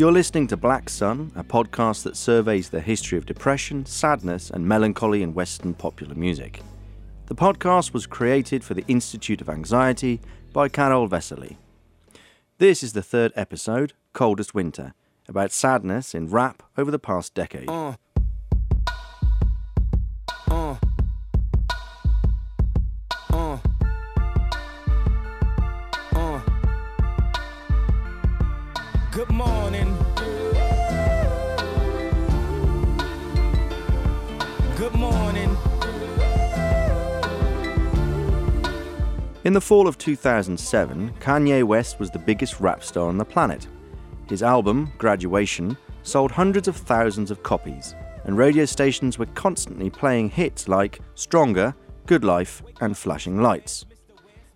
You're listening to Black Sun, a podcast that surveys the history of depression, sadness, and melancholy in Western popular music. The podcast was created for the Institute of Anxiety by Karel Veselý. This is the third episode, Coldest Winter, about sadness in rap over the past decade. Uh. Uh. Good morning. Good morning. In the fall of 2007, Kanye West was the biggest rap star on the planet. His album, Graduation, sold hundreds of thousands of copies, and radio stations were constantly playing hits like Stronger, Good Life, and Flashing Lights.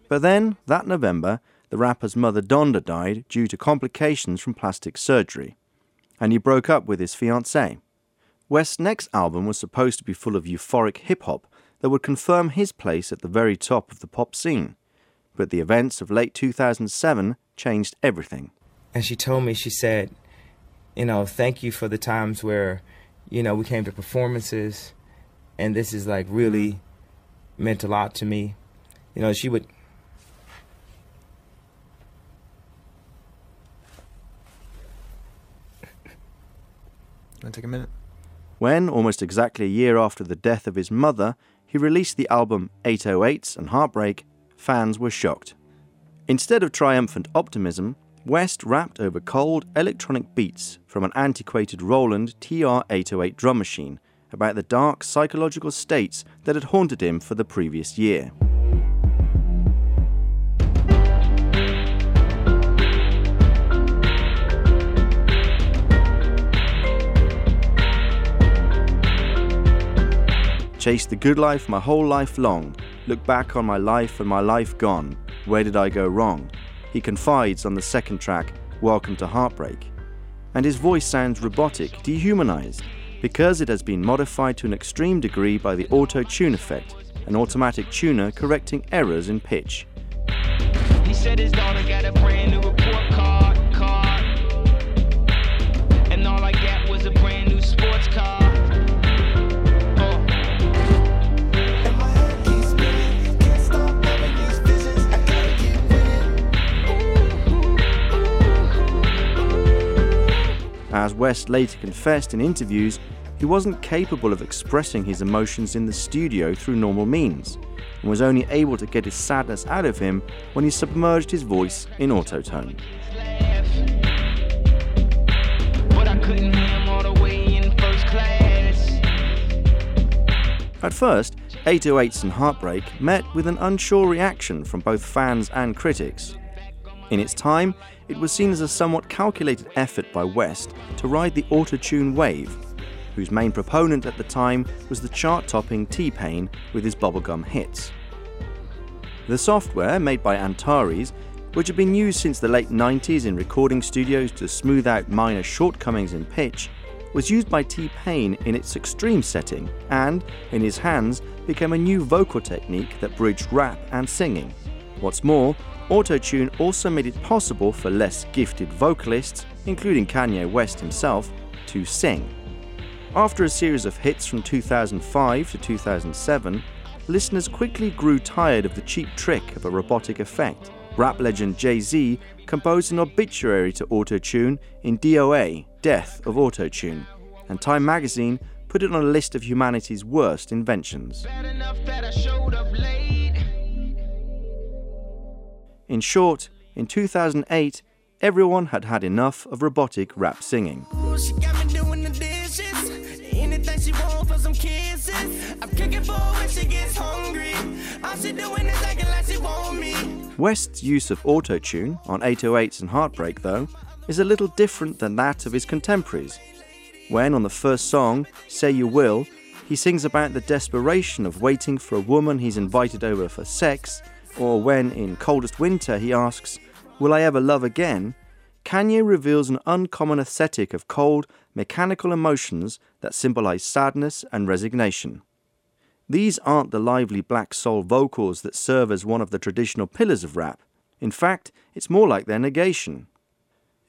But then, that November, the rapper's mother Donda died due to complications from plastic surgery, and he broke up with his fiancée. West's next album was supposed to be full of euphoric hip hop that would confirm his place at the very top of the pop scene. But the events of late 2007 changed everything. And she told me, she said, you know, thank you for the times where, you know, we came to performances and this is like really meant a lot to me. You know, she would Can I take a minute? When, almost exactly a year after the death of his mother, he released the album 808s and Heartbreak, fans were shocked. Instead of triumphant optimism, West rapped over cold electronic beats from an antiquated Roland TR-808 drum machine about the dark psychological states that had haunted him for the previous year. Chased the good life my whole life long. Look back on my life and my life gone. Where did I go wrong? He confides on the second track, Welcome to Heartbreak. And his voice sounds robotic, dehumanized, because it has been modified to an extreme degree by the auto tune effect, an automatic tuner correcting errors in pitch. As West later confessed in interviews, he wasn't capable of expressing his emotions in the studio through normal means, and was only able to get his sadness out of him when he submerged his voice in autotune. At first, 808s and Heartbreak met with an unsure reaction from both fans and critics. In its time, it was seen as a somewhat calculated effort by West to ride the auto-tune wave, whose main proponent at the time was the chart-topping T-Pain with his bubblegum hits. The software, made by Antares, which had been used since the late 90s in recording studios to smooth out minor shortcomings in pitch, was used by T-Pain in its extreme setting and, in his hands, became a new vocal technique that bridged rap and singing. What's more, Autotune also made it possible for less gifted vocalists, including Kanye West himself, to sing. After a series of hits from 2005 to 2007, listeners quickly grew tired of the cheap trick of a robotic effect. Rap legend Jay Z composed an obituary to Autotune in DOA, Death of Autotune, and Time magazine put it on a list of humanity's worst inventions. In short, in 2008, everyone had had enough of robotic rap singing. West's use of auto-tune on 808s and Heartbreak, though, is a little different than that of his contemporaries. When, on the first song, Say You Will, he sings about the desperation of waiting for a woman he's invited over for sex or when in Coldest Winter he asks, Will I ever love again? Kanye reveals an uncommon aesthetic of cold, mechanical emotions that symbolize sadness and resignation. These aren't the lively black soul vocals that serve as one of the traditional pillars of rap. In fact, it's more like their negation.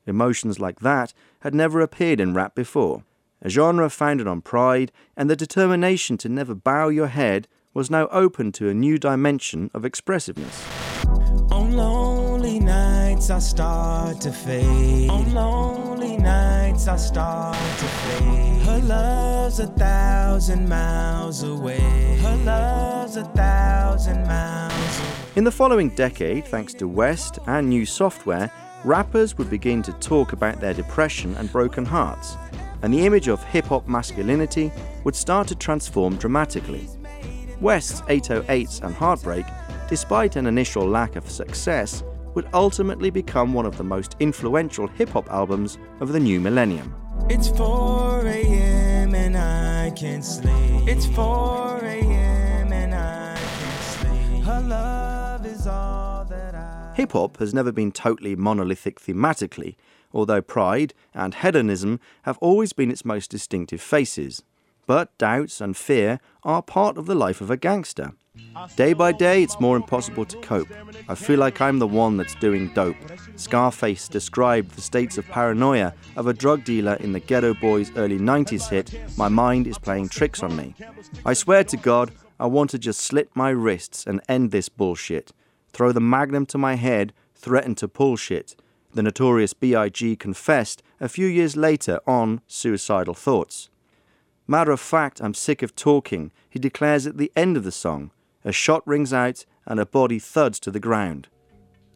Emotions like that had never appeared in rap before. A genre founded on pride and the determination to never bow your head was now open to a new dimension of expressiveness. On lonely nights I start to fade. On lonely nights I start to fade. Her love's a thousand miles away. Her love's a thousand miles away. In the following decade, thanks to West and new software, rappers would begin to talk about their depression and broken hearts, and the image of hip hop masculinity would start to transform dramatically. West's 808s and Heartbreak, despite an initial lack of success, would ultimately become one of the most influential hip hop albums of the new millennium. It's 4 a.m. and I can't sleep. It's 4 a.m. and I can't sleep. Her love is all that I. Hip hop has never been totally monolithic thematically, although pride and hedonism have always been its most distinctive faces. But doubts and fear are part of the life of a gangster. Day by day, it's more impossible to cope. I feel like I'm the one that's doing dope. Scarface described the states of paranoia of a drug dealer in the Geto Boys' early 90s hit, My Mind is Playing Tricks on Me. I swear to God, I want to just slit my wrists and end this bullshit. Throw the magnum to my head, threaten to pull shit. The notorious B.I.G. confessed a few years later on Suicidal Thoughts. Matter of fact, I'm sick of talking, he declares at the end of the song. A shot rings out and a body thuds to the ground.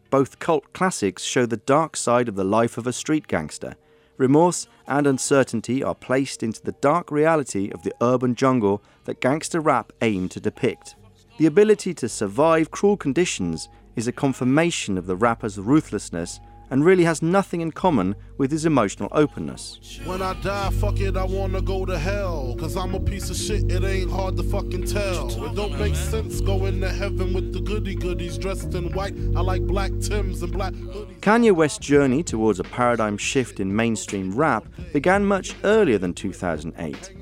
Both cult classics show the dark side of the life of a street gangster. Remorse and uncertainty are placed into the dark reality of the urban jungle that gangster rap aimed to depict. The ability to survive cruel conditions is a confirmation of the rapper's ruthlessness and really has nothing in common with his emotional openness. When I die, fuck it, I wanna go to hell. Cause I'm a piece of shit, it ain't hard to fucking tell. It don't make sense going to heaven with the goody goodies dressed in white. I like black Tims and black hoodies. Kanye West's journey towards a paradigm shift in mainstream rap began much earlier than 2008.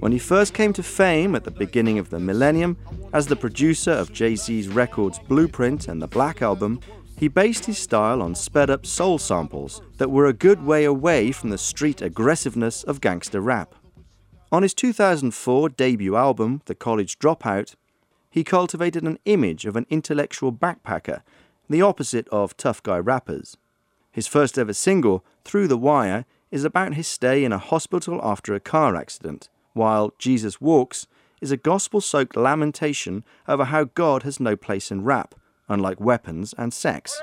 When he first came to fame at the beginning of the millennium, as the producer of Jay Z's records Blueprint and the Black Album, he based his style on sped up soul samples that were a good way away from the street aggressiveness of gangster rap. On his 2004 debut album, The College Dropout, he cultivated an image of an intellectual backpacker, the opposite of tough guy rappers. His first ever single, Through the Wire, is about his stay in a hospital after a car accident, while Jesus Walks is a gospel soaked lamentation over how God has no place in rap unlike weapons and sex.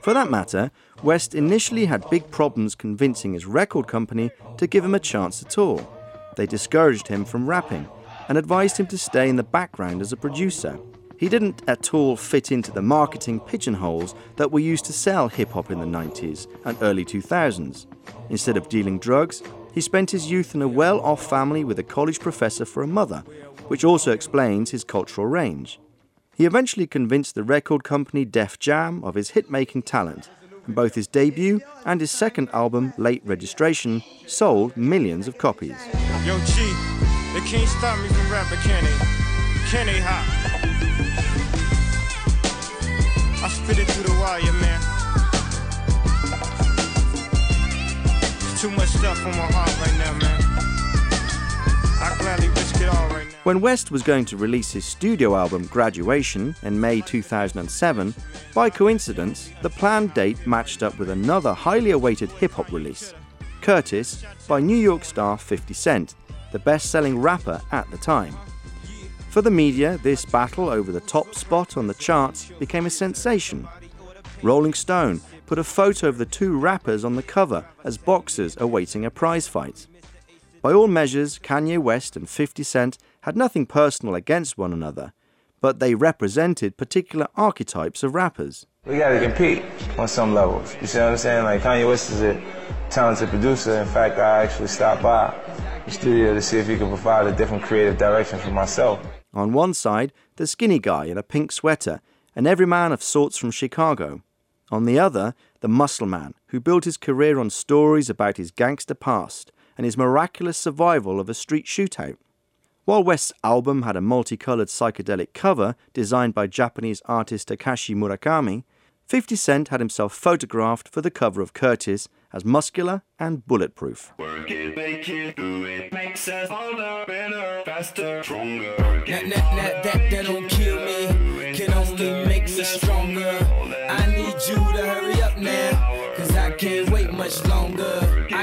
For that matter, West initially had big problems convincing his record company to give him a chance at all. They discouraged him from rapping and advised him to stay in the background as a producer. He didn't at all fit into the marketing pigeonholes that were used to sell hip hop in the 90s and early 2000s. Instead of dealing drugs, he spent his youth in a well off family with a college professor for a mother, which also explains his cultural range. He eventually convinced the record company Def Jam of his hit making talent, and both his debut and his second album, Late Registration, sold millions of copies. Yo, G, they can't stop me from rapping, can they? Can they hop? I spit it through the wire, man. Too much stuff on my heart right now, man. When West was going to release his studio album Graduation in May 2007, by coincidence, the planned date matched up with another highly awaited hip hop release, Curtis by New York star 50 Cent, the best selling rapper at the time. For the media, this battle over the top spot on the charts became a sensation. Rolling Stone put a photo of the two rappers on the cover as boxers awaiting a prize fight. By all measures, Kanye West and 50 Cent had nothing personal against one another, but they represented particular archetypes of rappers. We gotta compete on some levels. You see what I'm saying? Like Kanye West is a talented producer. In fact, I actually stopped by the studio to see if he could provide a different creative direction for myself. On one side, the skinny guy in a pink sweater, an everyman of sorts from Chicago. On the other, the muscle man, who built his career on stories about his gangster past and his miraculous survival of a street shootout. While West's album had a multicolored psychedelic cover designed by Japanese artist Takashi Murakami, 50 Cent had himself photographed for the cover of Curtis as muscular and bulletproof. Work it, make it, do it, makes us harder, better, faster, stronger. That, that, that, that, that don't kill me, can only make me stronger. I need you to hurry up now, cause I can't wait much longer.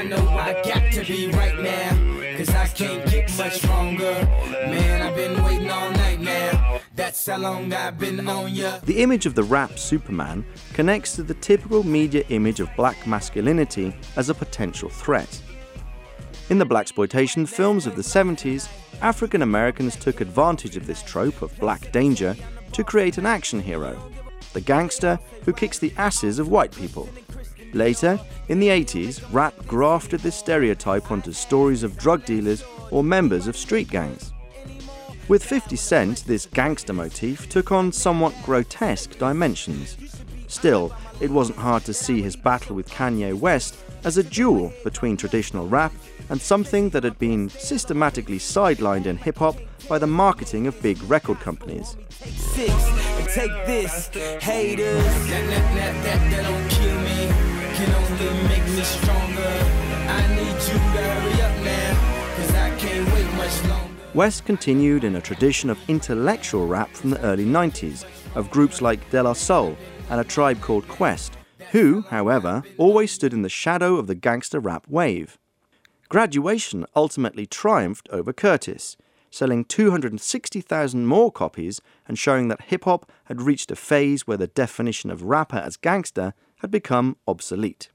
I know I got to be right now, cause I can't get much stronger. Man, I've been waiting all night now. That's how long I've been on ya. The image of the rap Superman connects to the typical media image of black masculinity as a potential threat. In the blaxploitation films of the 70s, African Americans took advantage of this trope of black danger to create an action hero, the gangster who kicks the asses of white people. Later, in the 80s, rap grafted this stereotype onto stories of drug dealers or members of street gangs. With 50 Cent, this gangster motif took on somewhat grotesque dimensions. Still, it wasn't hard to see his battle with Kanye West as a duel between traditional rap and something that had been systematically sidelined in hip hop by the marketing of big record companies. six can only make me stronger. I need you to hurry up now, cause I can't wait much longer. West continued in a tradition of intellectual rap from the early 90s, of groups like De La Soul and a tribe called Quest, who, however, always stood in the shadow of the gangster rap wave. Graduation ultimately triumphed over Curtis, selling 260,000 more copies and showing that hip hop had reached a phase where the definition of rapper as gangster had become obsolete.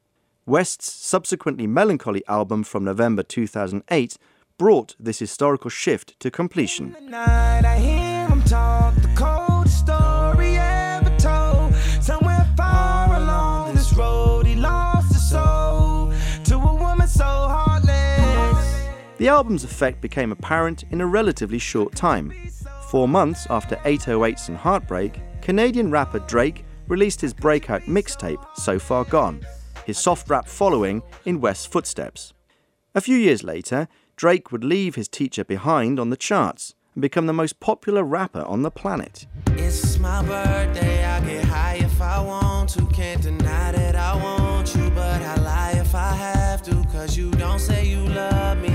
West's subsequently melancholy album from November 2008 brought this historical shift to completion. Night I hear him talk, the coldest story ever told. Somewhere far along this road, he lost his soul to a woman so heartless. The album's effect became apparent in a relatively short time. Four months after 808s and Heartbreak, Canadian rapper Drake released his breakout mixtape, So Far Gone, his soft rap following in West's footsteps. A few years later, Drake would leave his teacher behind on the charts and become the most popular rapper on the planet. It's my birthday, I get high if I want to. Can't deny that I want you, but I lie if I have to. Cause you don't say you love me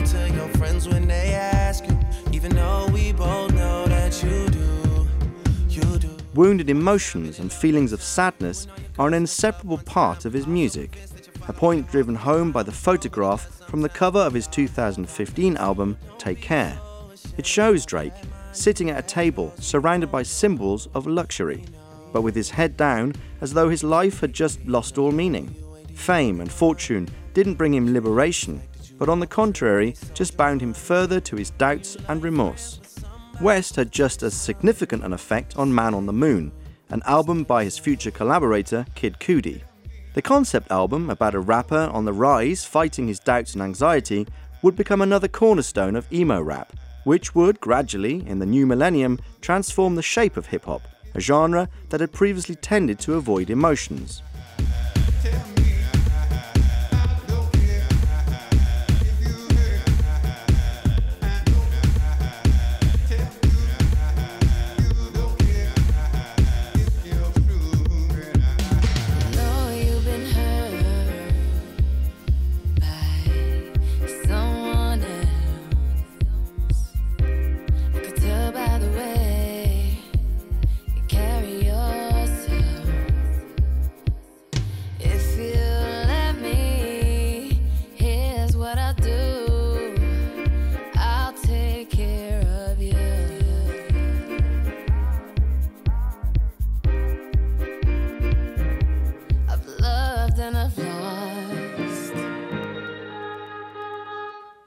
Wounded emotions and feelings of sadness are an inseparable part of his music, a point driven home by the photograph from the cover of his 2015 album, Take Care. It shows Drake sitting at a table surrounded by symbols of luxury, but with his head down as though his life had just lost all meaning. Fame and fortune didn't bring him liberation, but on the contrary, just bound him further to his doubts and remorse. West had just as significant an effect on Man on the Moon, an album by his future collaborator, Kid Cudi. The concept album about a rapper on the rise fighting his doubts and anxiety would become another cornerstone of emo rap, which would gradually, in the new millennium, transform the shape of hip hop, a genre that had previously tended to avoid emotions.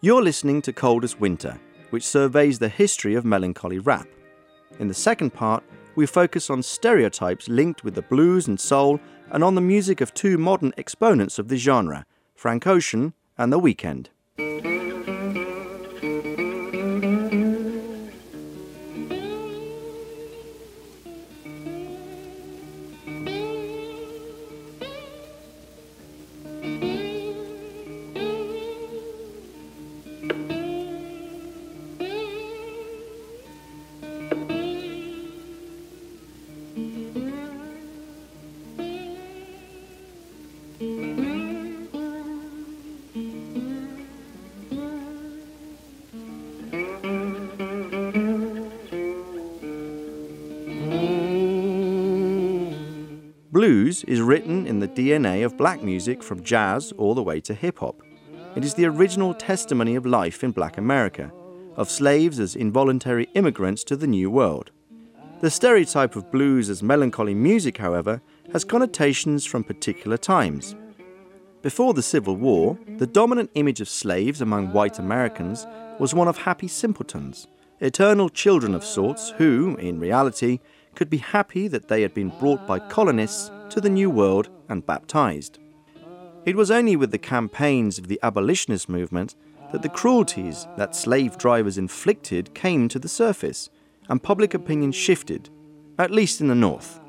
You're listening to Coldest Winter, which surveys the history of melancholy rap. In the second part, we focus on stereotypes linked with the blues and soul and on the music of two modern exponents of the genre, Frank Ocean and The Weeknd. Blues is written in the DNA of black music from jazz all the way to hip hop. It is the original testimony of life in black America, of slaves as involuntary immigrants to the New World. The stereotype of blues as melancholy music, however, has connotations from particular times. Before the Civil War, the dominant image of slaves among white Americans was one of happy simpletons, eternal children of sorts who, in reality, could be happy that they had been brought by colonists to the New World and baptized. It was only with the campaigns of the abolitionist movement that the cruelties that slave drivers inflicted came to the surface and public opinion shifted, at least in the North.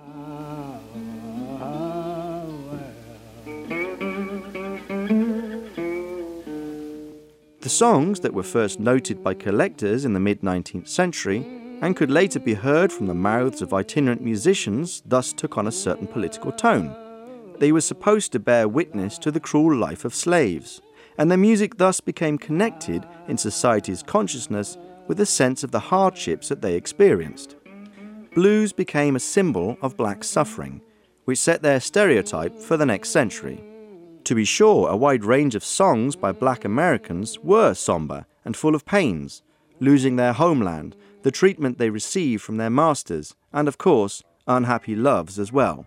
The songs that were first noted by collectors in the mid 19th century and could later be heard from the mouths of itinerant musicians thus took on a certain political tone. They were supposed to bear witness to the cruel life of slaves, and their music thus became connected in society's consciousness with a sense of the hardships that they experienced. Blues became a symbol of black suffering, which set their stereotype for the next century. To be sure, a wide range of songs by black Americans were somber and full of pains, losing their homeland, the treatment they receive from their masters, and of course, unhappy loves as well.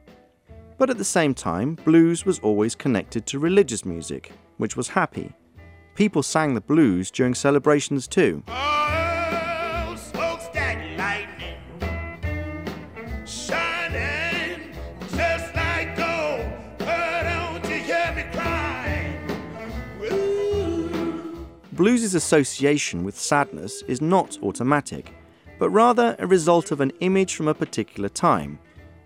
But at the same time, blues was always connected to religious music, which was happy. People sang the blues during celebrations too. Oh, smokestack lightning, shining like gold. But don't you hear me crying? Ooh. Blues's association with sadness is not automatic, but rather a result of an image from a particular time,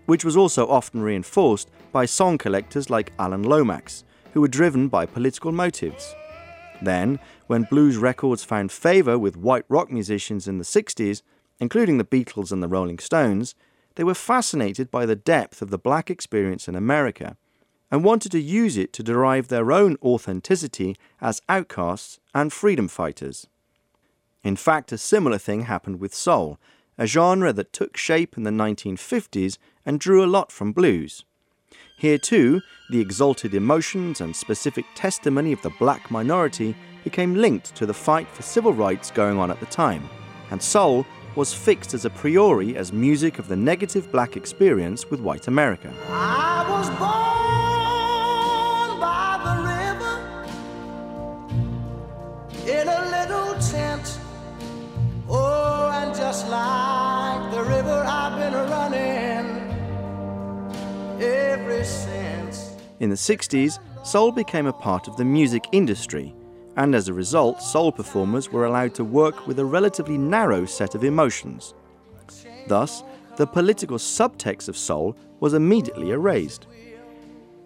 which was also often reinforced by song collectors like Alan Lomax, who were driven by political motives. Then, when blues records found favour with white rock musicians in the 60s, including the Beatles and the Rolling Stones, they were fascinated by the depth of the black experience in America and wanted to use it to derive their own authenticity as outcasts and freedom fighters. In fact, a similar thing happened with soul, a genre that took shape in the 1950s and drew a lot from blues. Here, too, the exalted emotions and specific testimony of the black minority became linked to the fight for civil rights going on at the time, and soul was fixed as a priori as music of the negative black experience with white America. In a. Oh, and just like the river, I've been running ever since. In the 60s, soul became a part of the music industry, and as a result, soul performers were allowed to work with a relatively narrow set of emotions. Thus, the political subtext of soul was immediately erased.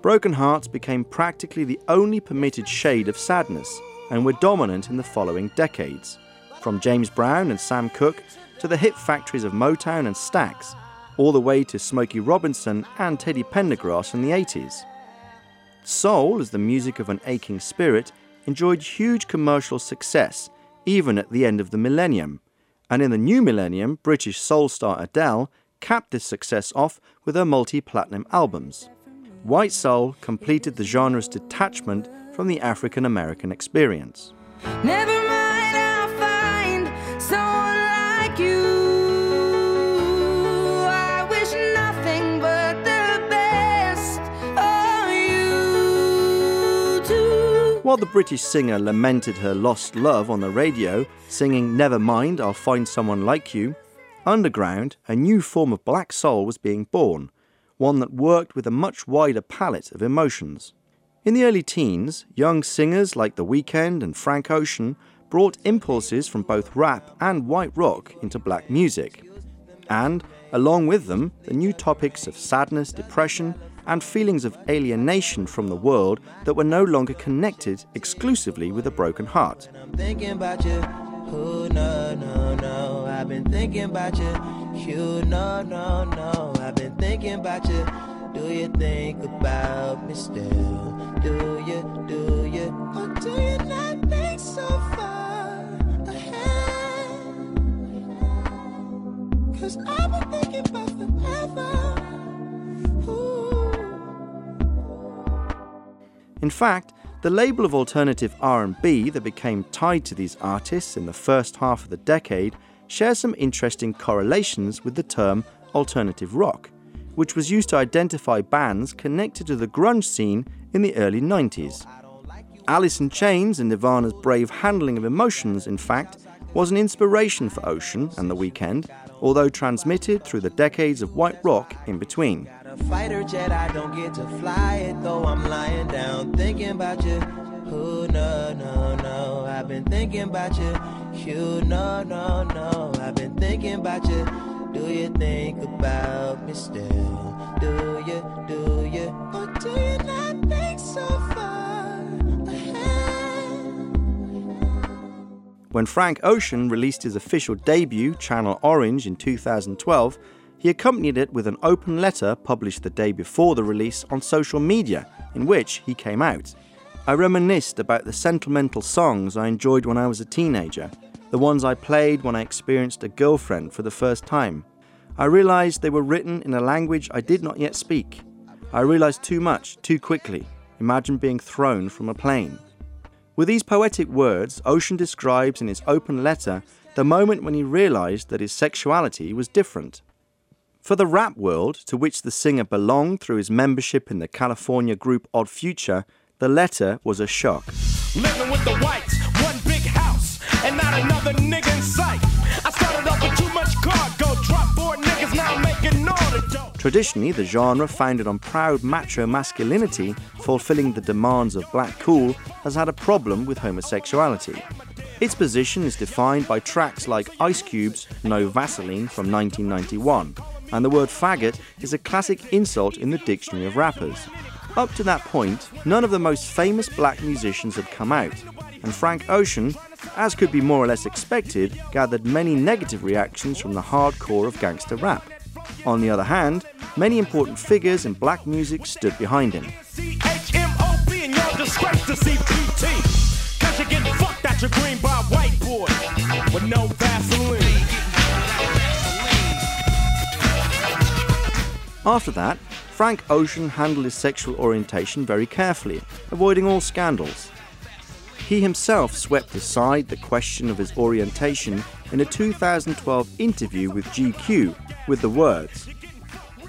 Broken hearts became practically the only permitted shade of sadness and were dominant in the following decades, from James Brown and Sam Cooke to the hit factories of Motown and Stax, all the way to Smokey Robinson and Teddy Pendergrass in the 80s. Soul, as the music of an aching spirit, enjoyed huge commercial success even at the end of the millennium, and in the new millennium, British soul star Adele capped this success off with her multi platinum albums. White soul completed the genre's detachment from the African American experience. Never While the British singer lamented her lost love on the radio, singing Never Mind, I'll Find Someone Like You, underground, a new form of black soul was being born, one that worked with a much wider palette of emotions. In the early teens, young singers like The Weeknd and Frank Ocean brought impulses from both rap and white rock into black music. And, along with them, the new topics of sadness, depression, and feelings of alienation from the world that were no longer connected exclusively with a broken heart. Do you think about me still? Do you, do you? Or do you not think so far ahead? Cause I've been thinking about forever. Ooh. In fact, the label of alternative R&B that became tied to these artists in the first half of the decade shares some interesting correlations with the term alternative rock, which was used to identify bands connected to the grunge scene in the early 90s. Alice in Chains and Nirvana's brave handling of emotions, in fact, was an inspiration for Ocean and The Weeknd, although transmitted through the decades of white rock in between. Fighter jet, I don't get to fly it though I'm lying down thinking about you. Oh no, no, no, I've been thinking about you. You no, no, no, I've been thinking about you. Do you think about me still? Do you, do you, or do you not think so far ahead? When Frank Ocean released his official debut, Channel Orange, in 2012, he accompanied it with an open letter published the day before the release on social media, in which he came out. I reminisced about the sentimental songs I enjoyed when I was a teenager, the ones I played when I experienced a girlfriend for the first time. I realized they were written in a language I did not yet speak. I realized too much, too quickly. Imagine being thrown from a plane. With these poetic words, Ocean describes in his open letter the moment when he realized that his sexuality was different. For the rap world, to which the singer belonged through his membership in the California group Odd Future, the letter was a shock. Living with the whites, one big house, and not another nigga in sight. I started off with too much cargo, drop four niggas, now making all the. Traditionally, the genre, founded on proud macho masculinity, fulfilling the demands of black cool, has had a problem with homosexuality. Its position is defined by tracks like Ice Cube's No Vaseline from 1991, and the word faggot is a classic insult in the dictionary of rappers. Up to that point, none of the most famous black musicians had come out, and Frank Ocean, as could be more or less expected, gathered many negative reactions from the hardcore of gangster rap. On the other hand, many important figures in black music stood behind him. After that, Frank Ocean handled his sexual orientation very carefully, avoiding all scandals. He himself swept aside the question of his orientation in a 2012 interview with GQ with the words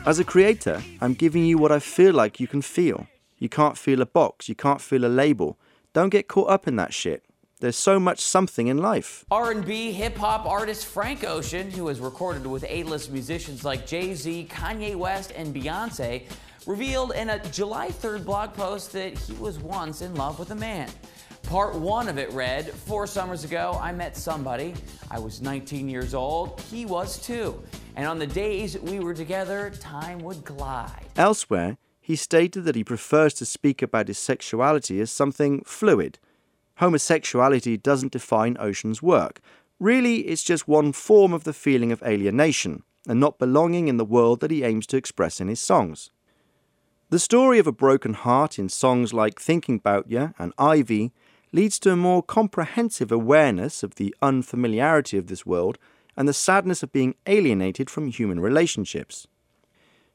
As a creator, I'm giving you what I feel like you can feel. You can't feel a box, you can't feel a label. Don't get caught up in that shit. There's so much something in life. R&B hip hop artist Frank Ocean, who has recorded with A-list musicians like Jay-Z, Kanye West, and Beyonce, revealed in a July 3rd blog post that he was once in love with a man. Part one of it read, Four summers ago, I met somebody. I was 19 years old. He was too. And on the days we were together, time would glide. Elsewhere, he stated that he prefers to speak about his sexuality as something fluid. Homosexuality doesn't define Ocean's work. Really, it's just one form of the feeling of alienation and not belonging in the world that he aims to express in his songs. The story of a broken heart in songs like Thinking About Ya and Ivy leads to a more comprehensive awareness of the unfamiliarity of this world and the sadness of being alienated from human relationships.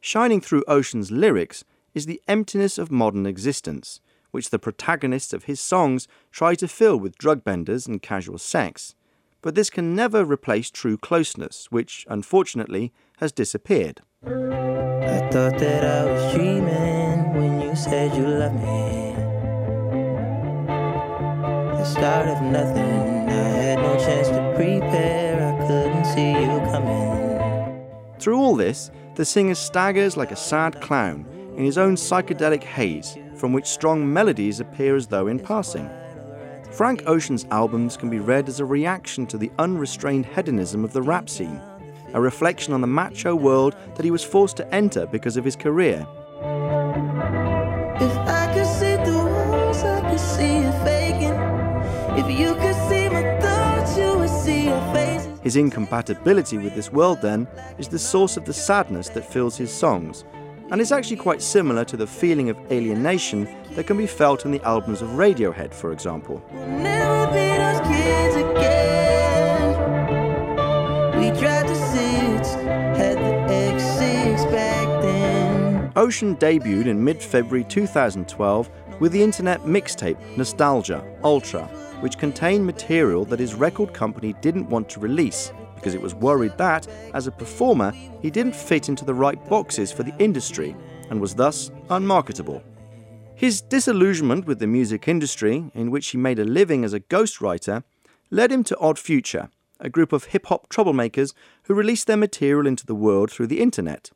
Shining through Ocean's lyrics is the emptiness of modern existence, which the protagonists of his songs try to fill with drug benders and casual sex. But this can never replace true closeness, which, unfortunately, has disappeared. I thought that I was dreaming when you said you loved me. The start of nothing, I had no chance to prepare, I couldn't see you coming. Through all this, the singer staggers like a sad clown in his own psychedelic haze, from which strong melodies appear as though in passing. Frank Ocean's albums can be read as a reaction to the unrestrained hedonism of the rap scene, a reflection on the macho world that he was forced to enter because of his career. If I could see through walls, I could see you faking. If you could see my thoughts, you would see your faces. His incompatibility with this world, then, is the source of the sadness that fills his songs, and is actually quite similar to the feeling of alienation that can be felt in the albums of Radiohead, for example. Never be those kids again. We tried the six, had the X6 back then. Ocean debuted in mid February 2012 with the internet mixtape Nostalgia Ultra, which contained material that his record company didn't want to release because it was worried that, as a performer, he didn't fit into the right boxes for the industry and was thus unmarketable. His disillusionment with the music industry, in which he made a living as a ghostwriter, led him to Odd Future, a group of hip hop troublemakers who released their material into the world through the internet.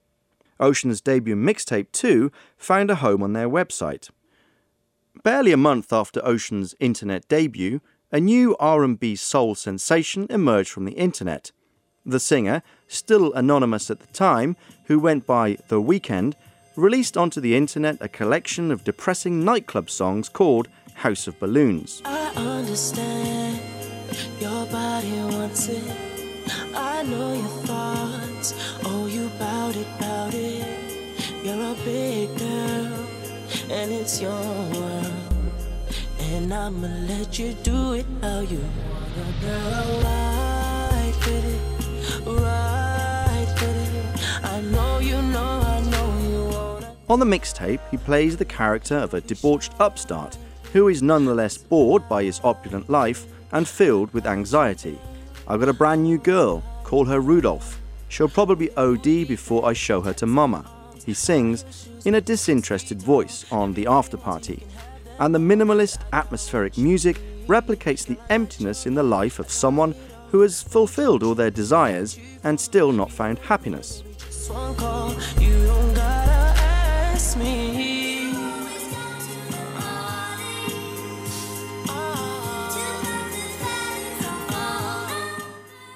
Ocean's debut mixtape 2 found a home on their website. Barely a month after Ocean's internet debut, a new R&B soul sensation emerged from the internet. The singer, still anonymous at the time, who went by The Weeknd, released onto the internet a collection of depressing nightclub songs called House of Balloons. I understand your body wants it. I know your thoughts. Oh, you bout it, bout it. You're a big girl, and it's your world. And I'ma let you do it how you want, girl. With it, On the mixtape, he plays the character of a debauched upstart who is nonetheless bored by his opulent life and filled with anxiety. I've got a brand new girl, call her Rudolph. She'll probably OD before I show her to mama. He sings in a disinterested voice on the after party. And the minimalist, atmospheric music replicates the emptiness in the life of someone who has fulfilled all their desires and still not found happiness.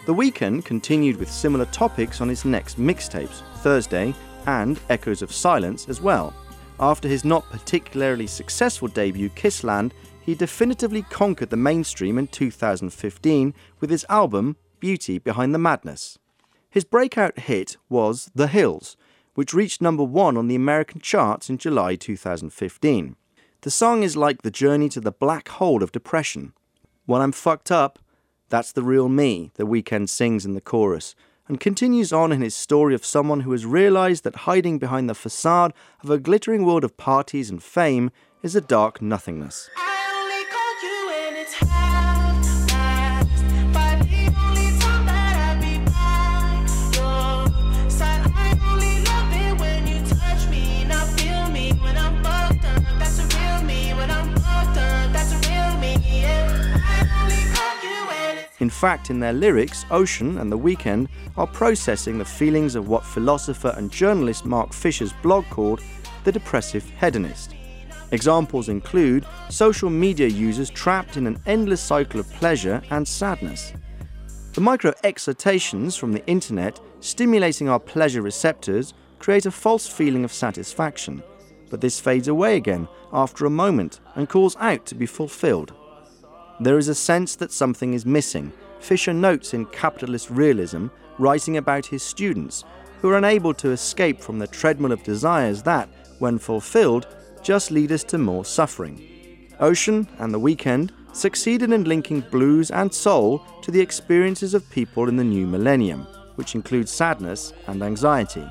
The Weeknd continued with similar topics on his next mixtapes, Thursday and Echoes of Silence as well. After his not particularly successful debut, Kissland, he definitively conquered the mainstream in 2015 with his album Beauty Behind the Madness. His breakout hit was The Hills, which reached number one on the American charts in July 2015. The song is like the journey to the black hole of depression. When I'm fucked up, that's the real me, The Weeknd sings in the chorus, and continues on in his story of someone who has realized that hiding behind the facade of a glittering world of parties and fame is a dark nothingness. In fact, in their lyrics, Ocean and The Weeknd are processing the feelings of what philosopher and journalist Mark Fisher's blog called the depressive hedonist. Examples include social media users trapped in an endless cycle of pleasure and sadness. The micro excitations from the internet stimulating our pleasure receptors create a false feeling of satisfaction, but this fades away again after a moment and calls out to be fulfilled. There is a sense that something is missing. Fisher notes in Capitalist Realism, writing about his students who are unable to escape from the treadmill of desires that, when fulfilled, just lead us to more suffering. Ocean and The Weeknd succeeded in linking blues and soul to the experiences of people in the new millennium, which includes sadness and anxiety.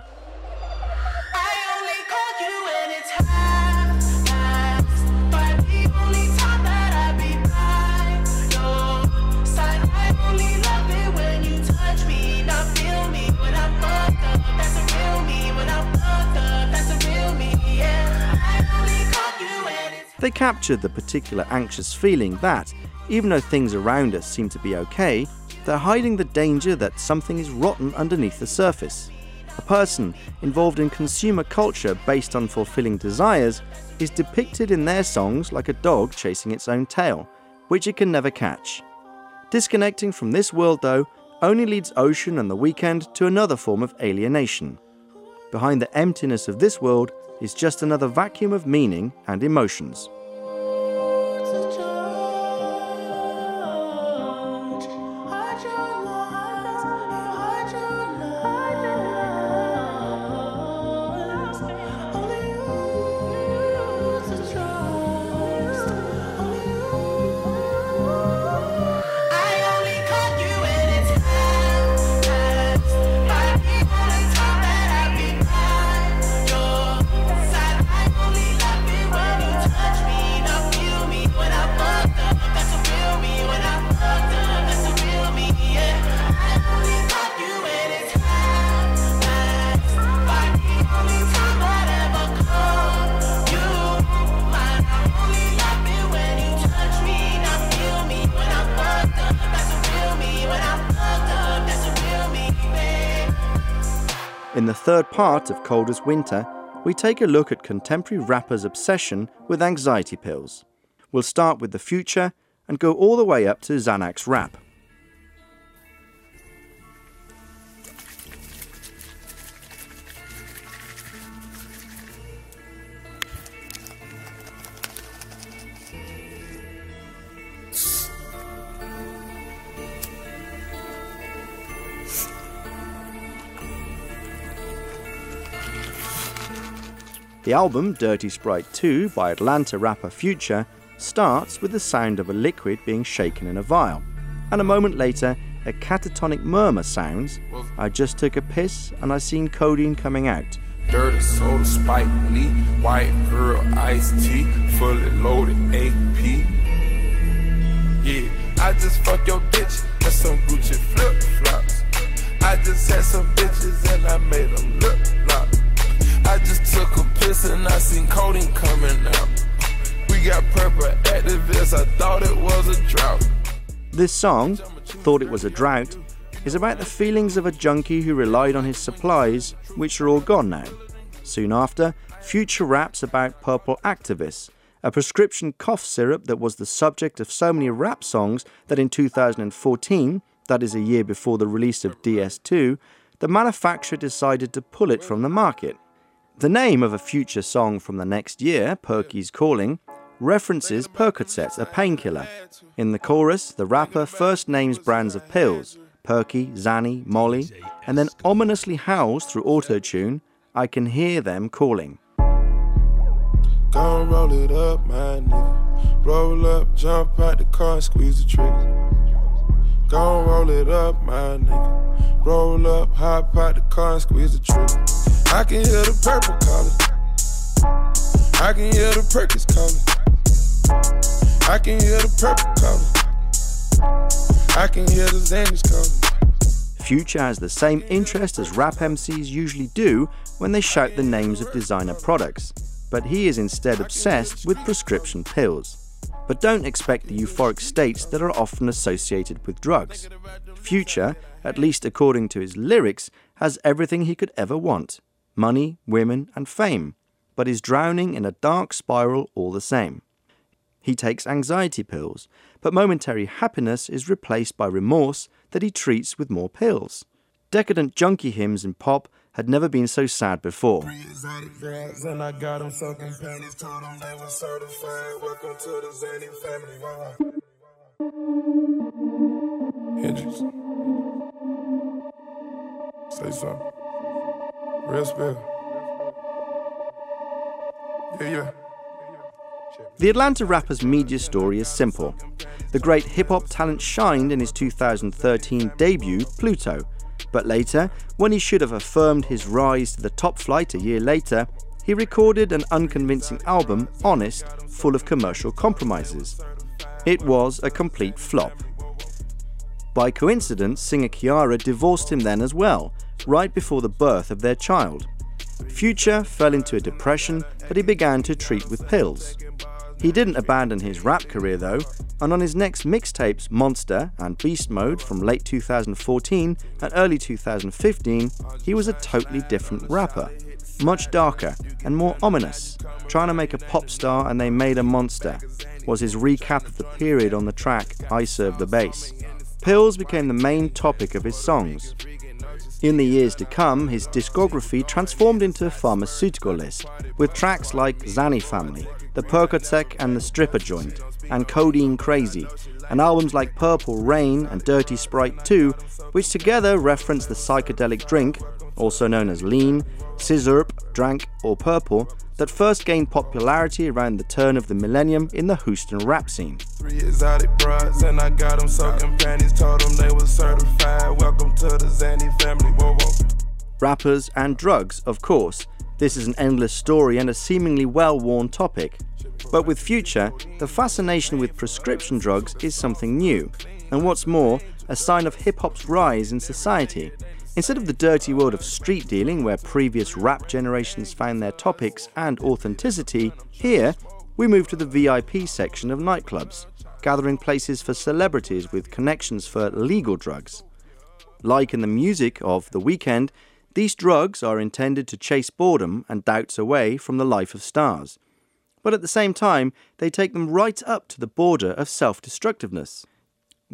They captured the particular anxious feeling that, even though things around us seem to be okay, they're hiding the danger that something is rotten underneath the surface. A person involved in consumer culture based on fulfilling desires is depicted in their songs like a dog chasing its own tail, which it can never catch. Disconnecting from this world, though, only leads Ocean and the Weeknd to another form of alienation. Behind the emptiness of this world is just another vacuum of meaning and emotions. Third part of Coldest Winter, we take a look at contemporary rappers' obsession with anxiety pills. We'll start with the future and go all the way up to Xanax rap. The album Dirty Sprite 2 by Atlanta rapper Future starts with the sound of a liquid being shaken in a vial, and a moment later, a catatonic murmur sounds I just took a piss and I seen codeine coming out. Dirty soda, Spike Lee, white girl, iced tea, fully loaded AP. Yeah, I just fuck your bitch and some Gucci flip flops. I just had some bitches and I made them look lock. I just took a piss and I seen codeine coming out. We got purple Actavis, I thought it was a drought. This song, Thought It Was a Drought, is about the feelings of a junkie who relied on his supplies, which are all gone now. Soon after, Future raps about purple Actavis, a prescription cough syrup that was the subject of so many rap songs that in 2014, that is a year before the release of DS2, the manufacturer decided to pull it from the market. The name of a Future song from the next year, Perky's Calling, references Percocet, a painkiller. In the chorus, the rapper first names brands of pills Perky, Xanny, Molly, and then ominously howls through autotune, I can hear them calling. Roll it up, my nigga. Roll up, jump out the car, squeeze the trigger. Roll it up, my nigga. Roll up, hop out the car, squeeze the trigger. I can hear the purple calling. I can hear the Perkys calling. I can hear the purple calling. I can hear the Xannies calling. Future has the same interest as rap MCs usually do when they shout the names of designer products, but he is instead obsessed with prescription pills. But don't expect the euphoric states that are often associated with drugs. Future, at least according to his lyrics, has everything he could ever want money, women, and fame, but is drowning in a dark spiral all the same. He takes anxiety pills, but momentary happiness is replaced by remorse that he treats with more pills. Decadent junkie hymns in pop had never been so sad before. And I got them soaking panties, told them they were certified. Welcome to the Xanny family. Hendrix. Say something. Real. The Atlanta rapper's media story is simple. The great hip hop talent shined in his 2013 debut, Pluto, but later, when he should have affirmed his rise to the top flight a year later, he recorded an unconvincing album, Honest, full of commercial compromises. It was a complete flop. By coincidence, singer Ciara divorced him then as well, right before the birth of their child. Future fell into a depression that he began to treat with pills. He didn't abandon his rap career though, and on his next mixtapes, Monster and Beast Mode from late 2014 and early 2015, he was a totally different rapper. Much darker and more ominous. Trying to make a pop star and they made a monster was his recap of the period on the track I Serve the Base. Pills became the main topic of his songs. In the years to come, his discography transformed into a pharmaceutical list, with tracks like Xanny Family, The Percocet and The Stripper Joint, and Codeine Crazy, and albums like Purple Reign and Dirty Sprite 2, which together reference the psychedelic drink, also known as lean, sizzurp, drank, or purple, that first gained popularity around the turn of the millennium in the Houston rap scene. Three exotic brides, and I got them soaking panties. Told them they were certified. Welcome to the Xanny family. Whoa, whoa. Rappers and drugs, of course. This is an endless story and a seemingly well worn topic. But with Future, the fascination with prescription drugs is something new, and what's more, a sign of hip hop's rise in society. Instead of the dirty world of street dealing, where previous rap generations found their topics and authenticity, here we move to the VIP section of nightclubs, gathering places for celebrities with connections for legal drugs. Like in the music of The Weeknd, These drugs are intended to chase boredom and doubts away from the life of stars. But at the same time, they take them right up to the border of self destructiveness.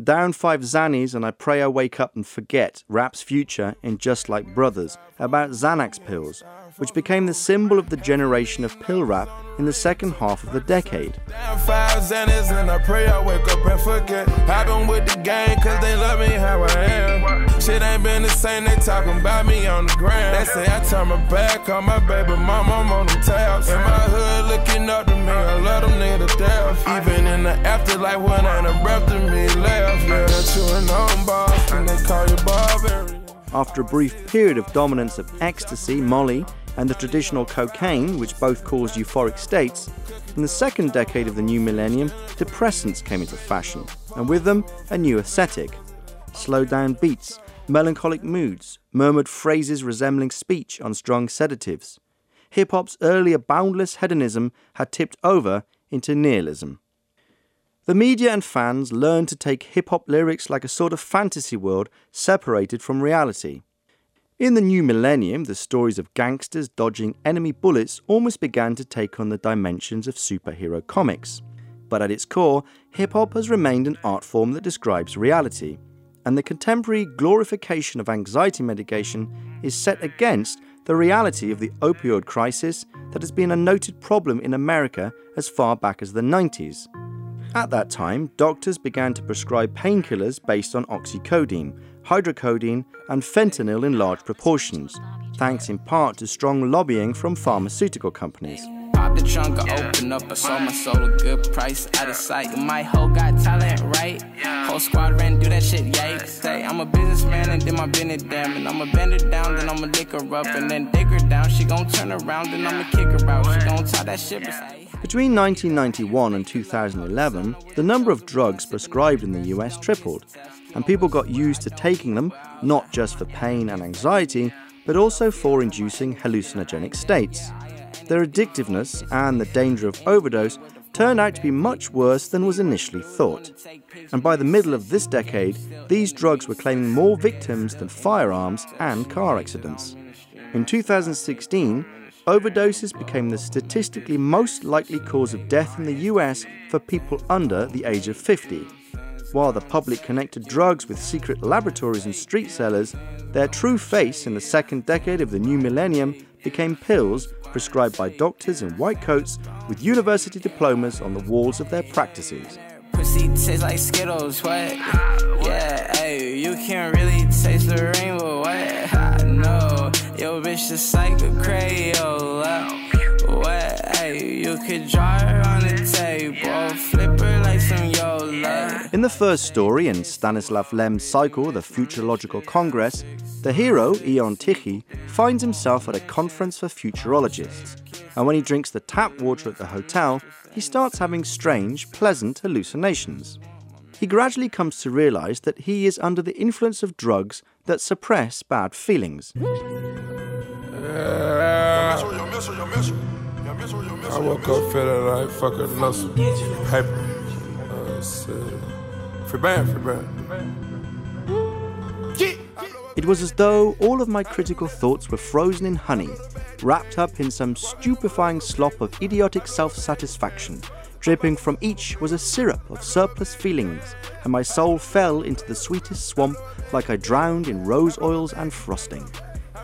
Down five Xannies and I pray I wake up and forget raps Future in Just Like Brothers about Xanax pills, which became the symbol of the generation of pill rap in the second half of the decade. Five Xannies and I pray I wake up and forget. I've been with the gang cause they love me how I am. Shit ain't been the same, they talking about me on the ground. They say I turn my back on my baby mama, I'm on them tabs. In my hood looking up to me, I love them niggas death. Even in the afterlife when breath to me left. Yeah, that you and on boss, and they call you Barbarian. After a brief period of dominance of ecstasy, Molly, and the traditional cocaine, which both caused euphoric states, in the second decade of the new millennium, depressants came into fashion, and with them, a new aesthetic. Slowed down beats, melancholic moods, murmured phrases resembling speech on strong sedatives. Hip hop's earlier boundless hedonism had tipped over into nihilism. The media and fans learned to take hip hop lyrics like a sort of fantasy world separated from reality. In the new millennium, the stories of gangsters dodging enemy bullets almost began to take on the dimensions of superhero comics. But at its core, hip hop has remained an art form that describes reality, and the contemporary glorification of anxiety medication is set against the reality of the opioid crisis that has been a noted problem in America as far back as the 90s. At that time, doctors began to prescribe painkillers based on oxycodone, hydrocodone, and fentanyl in large proportions, thanks in part to strong lobbying from pharmaceutical companies. Pop the trunk, I open up, I sold my soul a good price, out of sight. My hoe got talent, right? Whole squad ran, do that shit. Say, I'm a businessman and then my business damn. And I'ma bend her down, then I'ma lick her up, and then dig her down. She gon' turn around, then I'ma kick her out. She gon' tie that shit, Between 1991 and 2011, the number of drugs prescribed in the US tripled, and people got used to taking them not just for pain and anxiety, but also for inducing hallucinogenic states. Their addictiveness and the danger of overdose turned out to be much worse than was initially thought. And by the middle of this decade, these drugs were claiming more victims than firearms and car accidents. In 2016, overdoses became the statistically most likely cause of death in the US for people under the age of 50. While the public connected drugs with secret laboratories and street sellers, their true face in the second decade of the new millennium became pills prescribed by doctors in white coats with university diplomas on the walls of their practices. Pussy tastes like Skittles, what? Yeah, you can't really taste the rainbow, what? Bitch, just like a Crayola. What? You could draw her on the table, In the first story in Stanislav Lem's cycle, The Futurological Congress, the hero, Ion Tichy, finds himself at a conference for futurologists, and when he drinks the tap water at the hotel, he starts having strange, pleasant hallucinations. He gradually comes to realize that he is under the influence of drugs that suppress bad feelings. I woke up feeling like fucking. Uh. It was as though all of my critical thoughts were frozen in honey, wrapped up in some stupefying slop of idiotic self satisfaction. Dripping from each was a syrup of surplus feelings, and my soul fell into the sweetest swamp like I drowned in rose oils and frosting.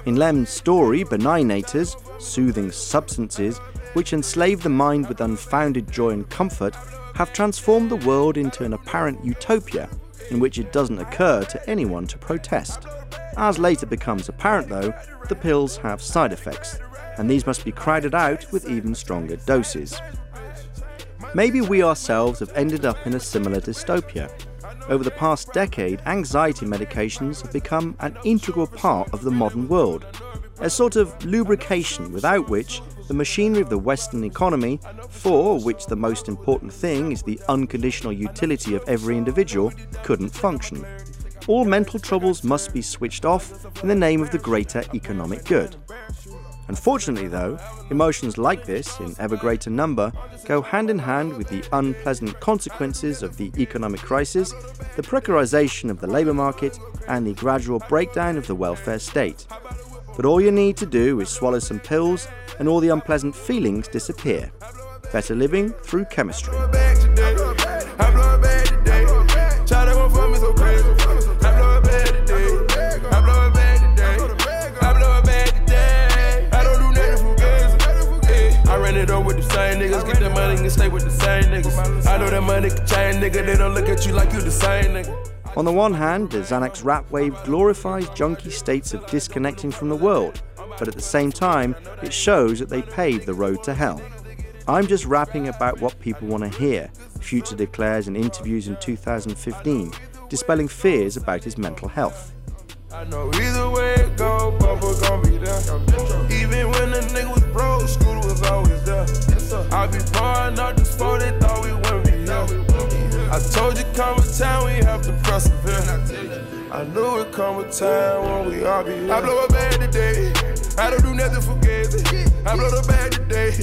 In Lem's story, benignators, soothing substances, which enslave the mind with unfounded joy and comfort, have transformed the world into an apparent utopia in which it doesn't occur to anyone to protest. As later becomes apparent, though, the pills have side effects, and these must be crowded out with even stronger doses. Maybe we ourselves have ended up in a similar dystopia. Over the past decade, anxiety medications have become an integral part of the modern world, a sort of lubrication without which the machinery of the Western economy, for which the most important thing is the unconditional utility of every individual, couldn't function. All mental troubles must be switched off in the name of the greater economic good. Unfortunately, though, emotions like this, in ever greater number, go hand in hand with the unpleasant consequences of the economic crisis, the precarization of the labour market, and the gradual breakdown of the welfare state. But all you need to do is swallow some pills and all the unpleasant feelings disappear. Better living through chemistry. Stay with the same niggas. I know that money can change, nigga. They don't look at you like you the same nigga. On the one hand, the Xanax rap wave glorifies junkie states of disconnecting from the world, but at the same time, it shows that they paved the road to hell. I'm just rapping about what people want to hear, Future declares in interviews in 2015, dispelling fears about his mental health. I know either way it go, gon' be there. Even when the nigga was broke, was always there. I be pouring out thought we wouldn't be. I told you come we. I knew it come a time when we all be. I blow a bag today. I don't do nothing for gays. I blow the bag today.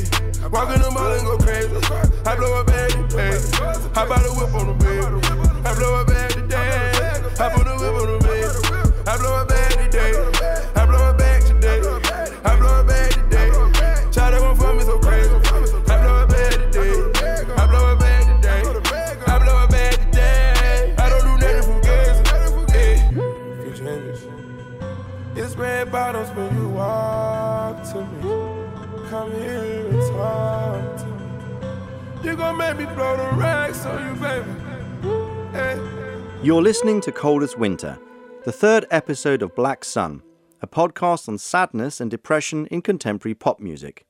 Walk in the mall and go crazy. I blow a bag today. I buy the whip on the bed. I blow a You're listening to Coldest Winter, the third episode of Black Sun, a podcast on sadness and depression in contemporary pop music.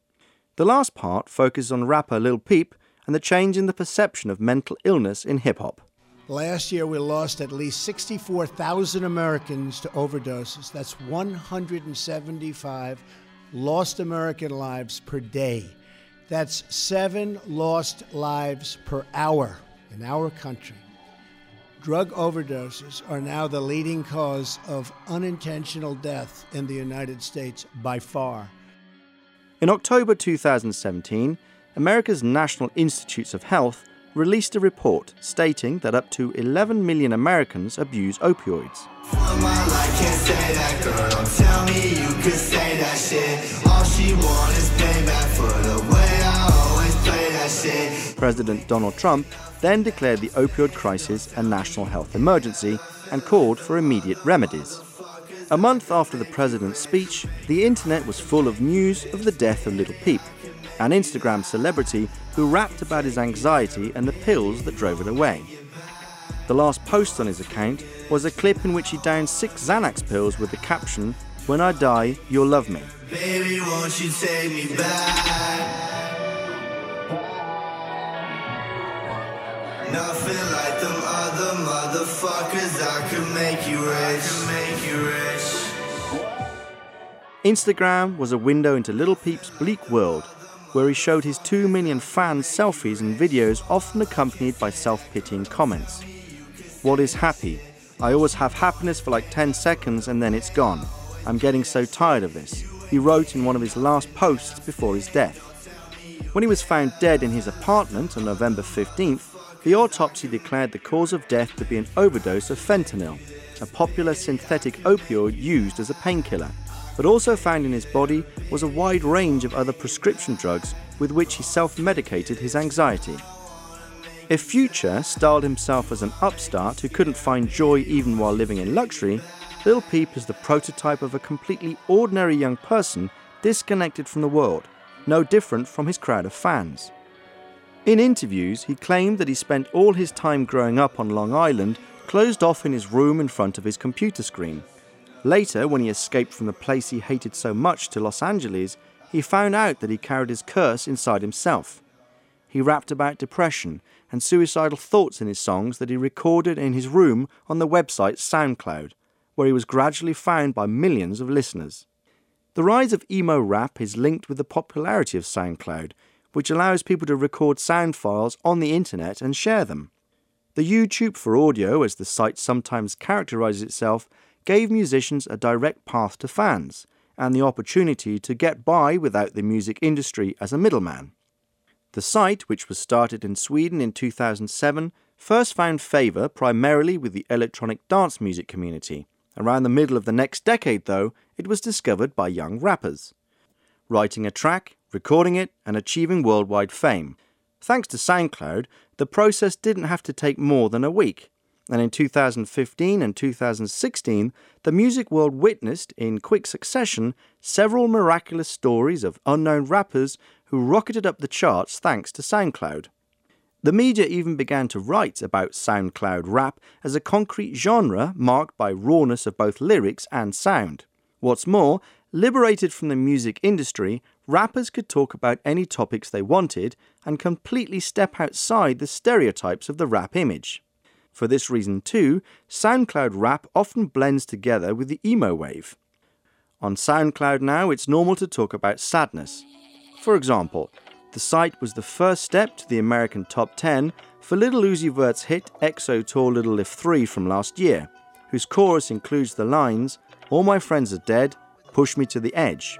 The last part focuses on rapper Lil Peep and the change in the perception of mental illness in hip hop. Last year, we lost at least 64,000 Americans to overdoses. That's 175 lost American lives per day. That's seven lost lives per hour in our country. Drug overdoses are now the leading cause of unintentional death in the United States by far. In October 2017, America's National Institutes of Health released a report stating that up to 11 million Americans abuse opioids. can't say that girl. President Donald Trump then declared the opioid crisis a national health emergency and called for immediate remedies. A month after the president's speech, the internet was full of news of the death of Lil Peep, an Instagram celebrity who rapped about his anxiety and the pills that drove it away. The last post on his account was a clip in which he downed six Xanax pills with the caption, When I die, you'll love me. Baby, Nothing like them other motherfuckers. I could make you rich. Make you rich. Instagram was a window into Lil Peep's bleak world, where he showed his 2 million fans selfies and videos often accompanied by self pitying comments. What is happy? I always have happiness for like 10 seconds and then it's gone. I'm getting so tired of this, he wrote in one of his last posts before his death. When he was found dead in his apartment on November 15th, the autopsy declared the cause of death to be an overdose of fentanyl, a popular synthetic opioid used as a painkiller. But also found in his body was a wide range of other prescription drugs with which he self medicated his anxiety. If Future styled himself as an upstart who couldn't find joy even while living in luxury, Lil Peep is the prototype of a completely ordinary young person disconnected from the world, no different from his crowd of fans. In interviews, he claimed that he spent all his time growing up on Long Island closed off in his room in front of his computer screen. Later, when he escaped from the place he hated so much to Los Angeles, he found out that he carried his curse inside himself. He rapped about depression and suicidal thoughts in his songs that he recorded in his room on the website SoundCloud, where he was gradually found by millions of listeners. The rise of emo rap is linked with the popularity of SoundCloud, which allows people to record sound files on the internet and share them. The YouTube for audio, as the site sometimes characterizes itself, gave musicians a direct path to fans and the opportunity to get by without the music industry as a middleman. The site, which was started in Sweden in 2007, first found favour primarily with the electronic dance music community, Around the middle of the next decade, though, it was discovered by young rappers. Writing a track, recording it, and achieving worldwide fame. Thanks to SoundCloud, the process didn't have to take more than a week. And in 2015 and 2016, the music world witnessed, in quick succession, several miraculous stories of unknown rappers who rocketed up the charts thanks to SoundCloud. The media even began to write about SoundCloud rap as a concrete genre marked by rawness of both lyrics and sound. What's more, liberated from the music industry, rappers could talk about any topics they wanted and completely step outside the stereotypes of the rap image. For this reason, too, SoundCloud rap often blends together with the emo wave. On SoundCloud now, it's normal to talk about sadness. For example, the site was the first step to the American top 10 for Lil Uzi Vert's hit XO Tour Little Lift 3 from last year, whose chorus includes the lines, All my friends are dead, push me to the edge.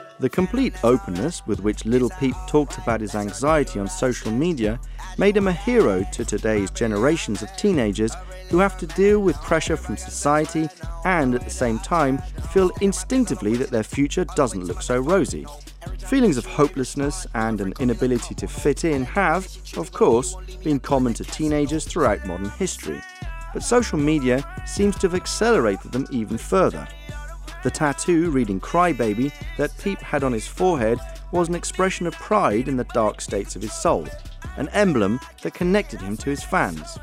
The complete openness with which Lil Peep talked about his anxiety on social media made him a hero to today's generations of teenagers who have to deal with pressure from society and at the same time feel instinctively that their future doesn't look so rosy. Feelings of hopelessness and an inability to fit in have, of course, been common to teenagers throughout modern history, but social media seems to have accelerated them even further. The tattoo reading Crybaby that Peep had on his forehead was an expression of pride in the dark states of his soul, an emblem that connected him to his fans.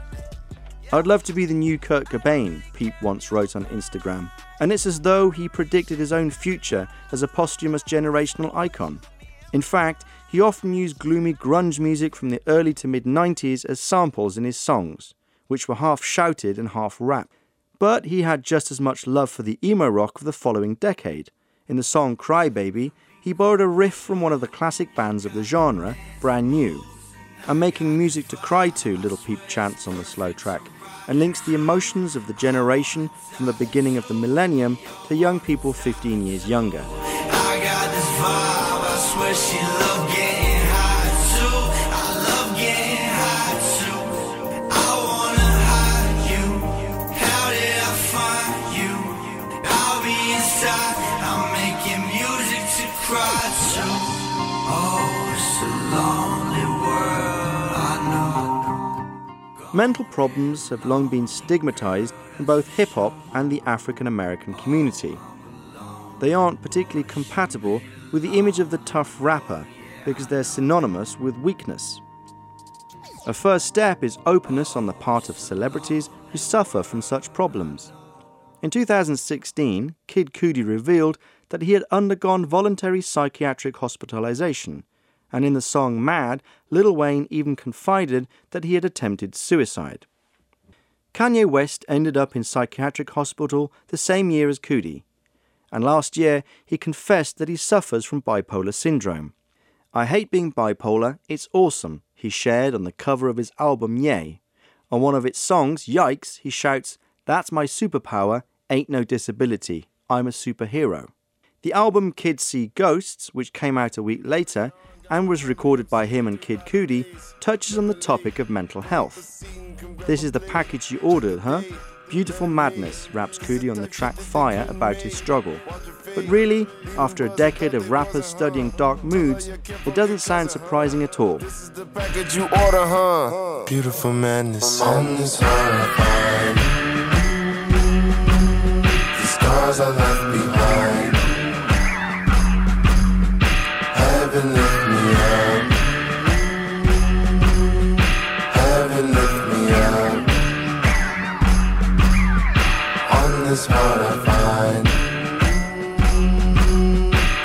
I'd love to be the new Kurt Cobain, Peep once wrote on Instagram, and it's as though he predicted his own future as a posthumous generational icon. In fact, he often used gloomy grunge music from the early to mid 90s as samples in his songs, which were half shouted and half rap. But he had just as much love for the emo rock of the following decade. In the song Crybaby, he borrowed a riff from one of the classic bands of the genre, Brand New. I'm making music to cry to, Lil Peep chants on the slow track, and links the emotions of the generation from the beginning of the millennium to young people 15 years younger. Mental problems have long been stigmatized in both hip hop and the African American community. They aren't particularly compatible with the image of the tough rapper because they're synonymous with weakness. A first step is openness on the part of celebrities who suffer from such problems. In 2016, Kid Cudi revealed that he had undergone voluntary psychiatric hospitalization, and in the song Mad, Lil Wayne even confided that he had attempted suicide. Kanye West ended up in psychiatric hospital the same year as Cudi, and last year he confessed that he suffers from bipolar syndrome. I hate being bipolar, it's awesome, he shared on the cover of his album Ye. On one of its songs, Yikes, he shouts, That's my superpower, ain't no disability, I'm a superhero. The album Kids See Ghosts, which came out a week later and was recorded by him and Kid Cudi, touches on the topic of mental health. This is the package you ordered, huh? Beautiful madness, raps Cudi on the track Fire about his struggle. But really, after a decade of rappers studying dark moods, it doesn't sound surprising at all. Beautiful madness. The scars I left behind. is hard I find.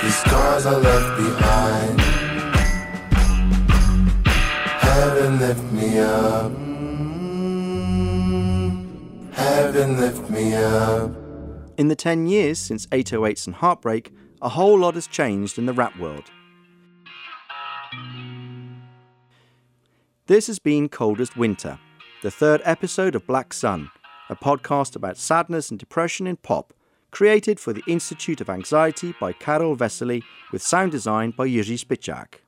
These scars I left behind. Heaven lift me up. Heaven lift me up. In the 10 years since 808s and Heartbreak, a whole lot has changed in the rap world. This has been Coldest Winter, the third episode of Black Sun, a podcast about sadness and depression in pop, created for the Institute of Anxiety by Karel Veselý with sound design by Jiří Špičák.